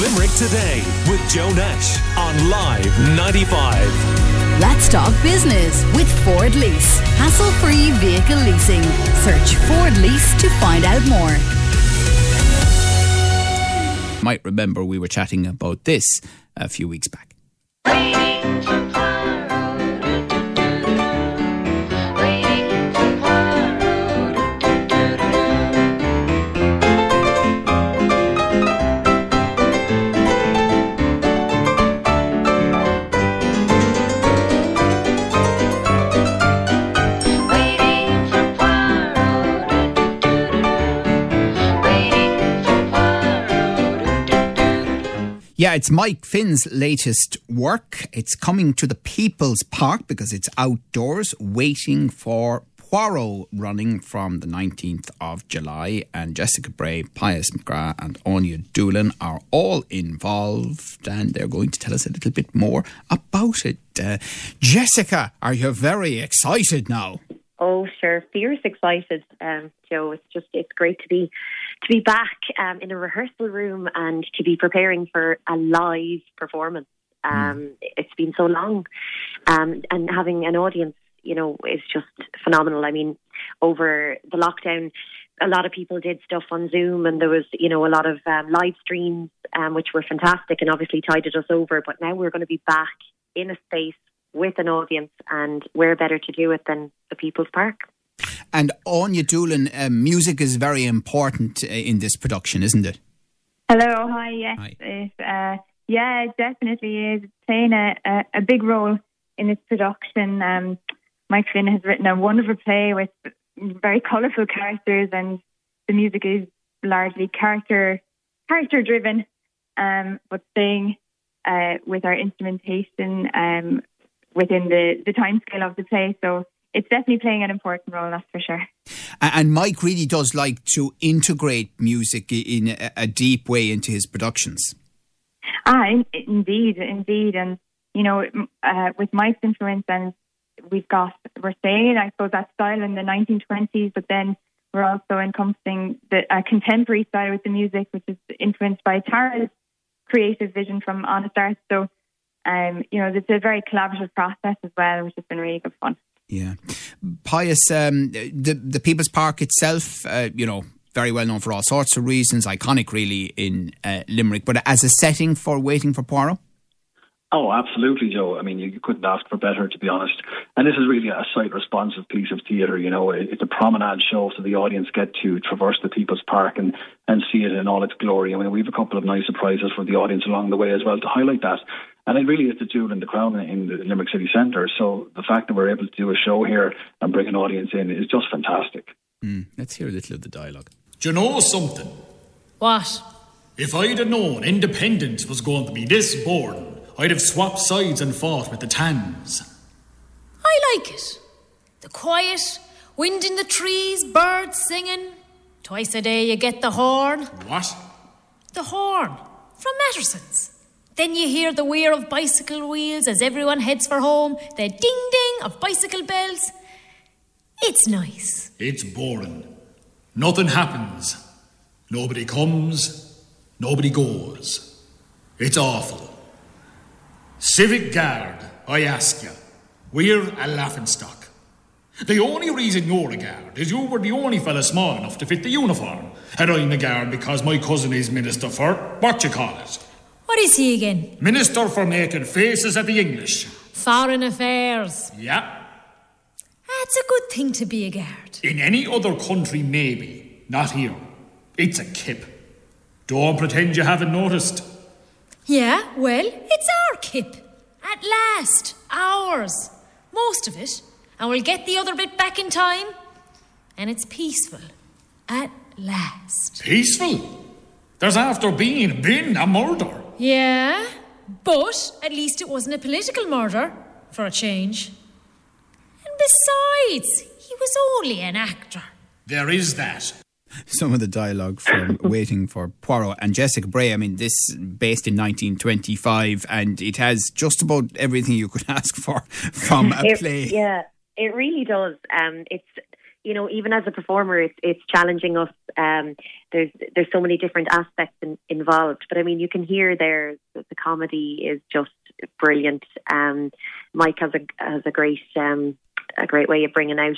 Limerick Today with Joe Nash on Live 95. Let's talk business with Ford Lease. Hassle free vehicle leasing. Search Ford Lease to find out more. Might remember we were chatting about this a few weeks back. Yeah, it's Mike Finn's latest work. It's coming to the People's Park because it's outdoors, waiting for Poirot running from the 19th of July. And Jessica Bray, Pius McGrath, and Anya Doolan are all involved, and they're going to tell us a little bit more about it. Uh, Jessica, are you very excited now? Oh, sure, fierce excited, um, Joe. It's just it's great to be to be back um, in a rehearsal room and to be preparing for a live performance. Um, mm. It's been so long, um, and having an audience, you know, is just phenomenal. I mean, over the lockdown, a lot of people did stuff on Zoom, and there was, you know, a lot of um, live streams, um, which were fantastic, and obviously tided us over. But now we're going to be back in a space with an audience, and where better to do it than the People's Park. And Anya Doolan, uh, music is very important uh, in this production, isn't it? Hello, hi, yes. Hi. It, uh, yeah, it definitely is. It's playing a, a, a, big role in this production. Um, Mike Finn has written a wonderful play with very colourful characters, and the music is largely character character driven, um, but staying uh, with our instrumentation um, within the, the time scale of the play. So it's definitely playing an important role, that's for sure. And Mike really does like to integrate music in a deep way into his productions. Ah, in, indeed, indeed. And, you know, uh, with Mike's influence, and we've got, we're saying, I suppose, that style in the 1920s, but then we're also encompassing the uh, contemporary style with the music, which is influenced by Tara's creative vision from Honest Art. So, um, you know, it's a very collaborative process as well, which has been really good fun. Yeah, Pius, um, the the People's Park itself, uh, you know, very well known for all sorts of reasons, iconic really in uh, Limerick, but as a setting for waiting for Poirot. Oh, absolutely, Joe. I mean, you, you, couldn't ask for better, to be honest. And this is really a site responsive piece of theatre. You know, it, it's a promenade show, so the audience get to traverse the People's Park and, and see it in all its glory. I mean, we have a couple of nice surprises for the audience along the way as well to highlight that. And it really is the jewel in the crown in the Limerick City Centre. So the fact that we're able to do a show here and bring an audience in is just fantastic. Mm, let's hear a little of the dialogue. Do you know something? What? If I'd have known independence was going to be this boring, I'd have swapped sides and fought with the Tans. I like it. The quiet, wind in the trees, birds singing. Twice a day you get the horn. What? The horn from Matterson's. Then you hear the whir of bicycle wheels as everyone heads for home, the ding ding of bicycle bells. It's nice. It's boring. Nothing happens. Nobody comes. Nobody goes. It's awful. Civic Guard, I ask you, we're a laughing stock. The only reason you're a guard is you were the only fella small enough to fit the uniform. And I'm a guard because my cousin is Minister for, what you call it, what is he again? Minister for making faces at the English. Foreign Affairs. Yeah. That's a good thing to be a guard. In any other country, maybe. Not here. It's a kip. Don't pretend you haven't noticed. Yeah, well, it's our kip. At last. Ours. Most of it. And we'll get the other bit back in time. And it's peaceful. At last. Peaceful? There's after being been a murder. Yeah, but at least it wasn't a political murder, for a change. And besides, he was only an actor. There is that. Some of the dialogue from Waiting for Poirot and Jessica Bray. I mean, this based in 1925, and it has just about everything you could ask for from a it, play. Yeah, it really does. Um, it's you know, even as a performer, it's it's challenging us. Um, there's there's so many different aspects in, involved, but I mean, you can hear there that the comedy is just brilliant. Um, Mike has a has a great um, a great way of bringing out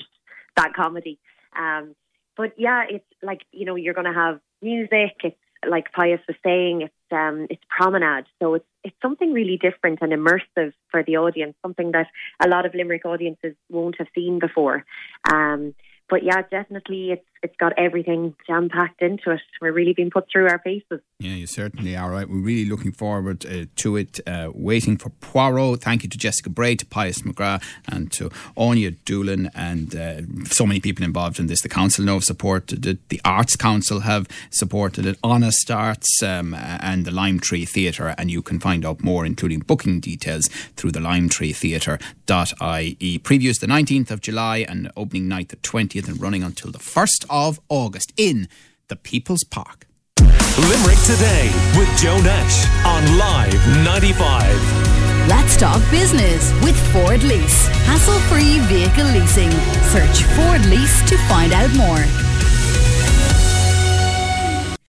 that comedy. Um, but yeah, it's like you know, you're going to have music. It's like Pius was saying, it's um, it's promenade, so it's it's something really different and immersive for the audience, something that a lot of Limerick audiences won't have seen before. Um, but yeah, definitely it's it's got everything jam packed into it. We're really being put through our paces. Yeah, you certainly are right. We're really looking forward uh, to it. Uh, waiting for Poirot. Thank you to Jessica Bray, to Pius McGrath, and to Anya Doolan, and uh, so many people involved in this. The council know have supported it. The Arts Council have supported it. Honest Arts um, and the Lime Tree Theatre, and you can find out more, including booking details, through the Lime Tree Theatre.ie. Previews the 19th of July and opening night the 20th, and running until the 1st of August in the People's Park. Limerick Today with Joe Nash on Live 95. Let's talk business with Ford Lease. Hassle free vehicle leasing. Search Ford Lease to find out more.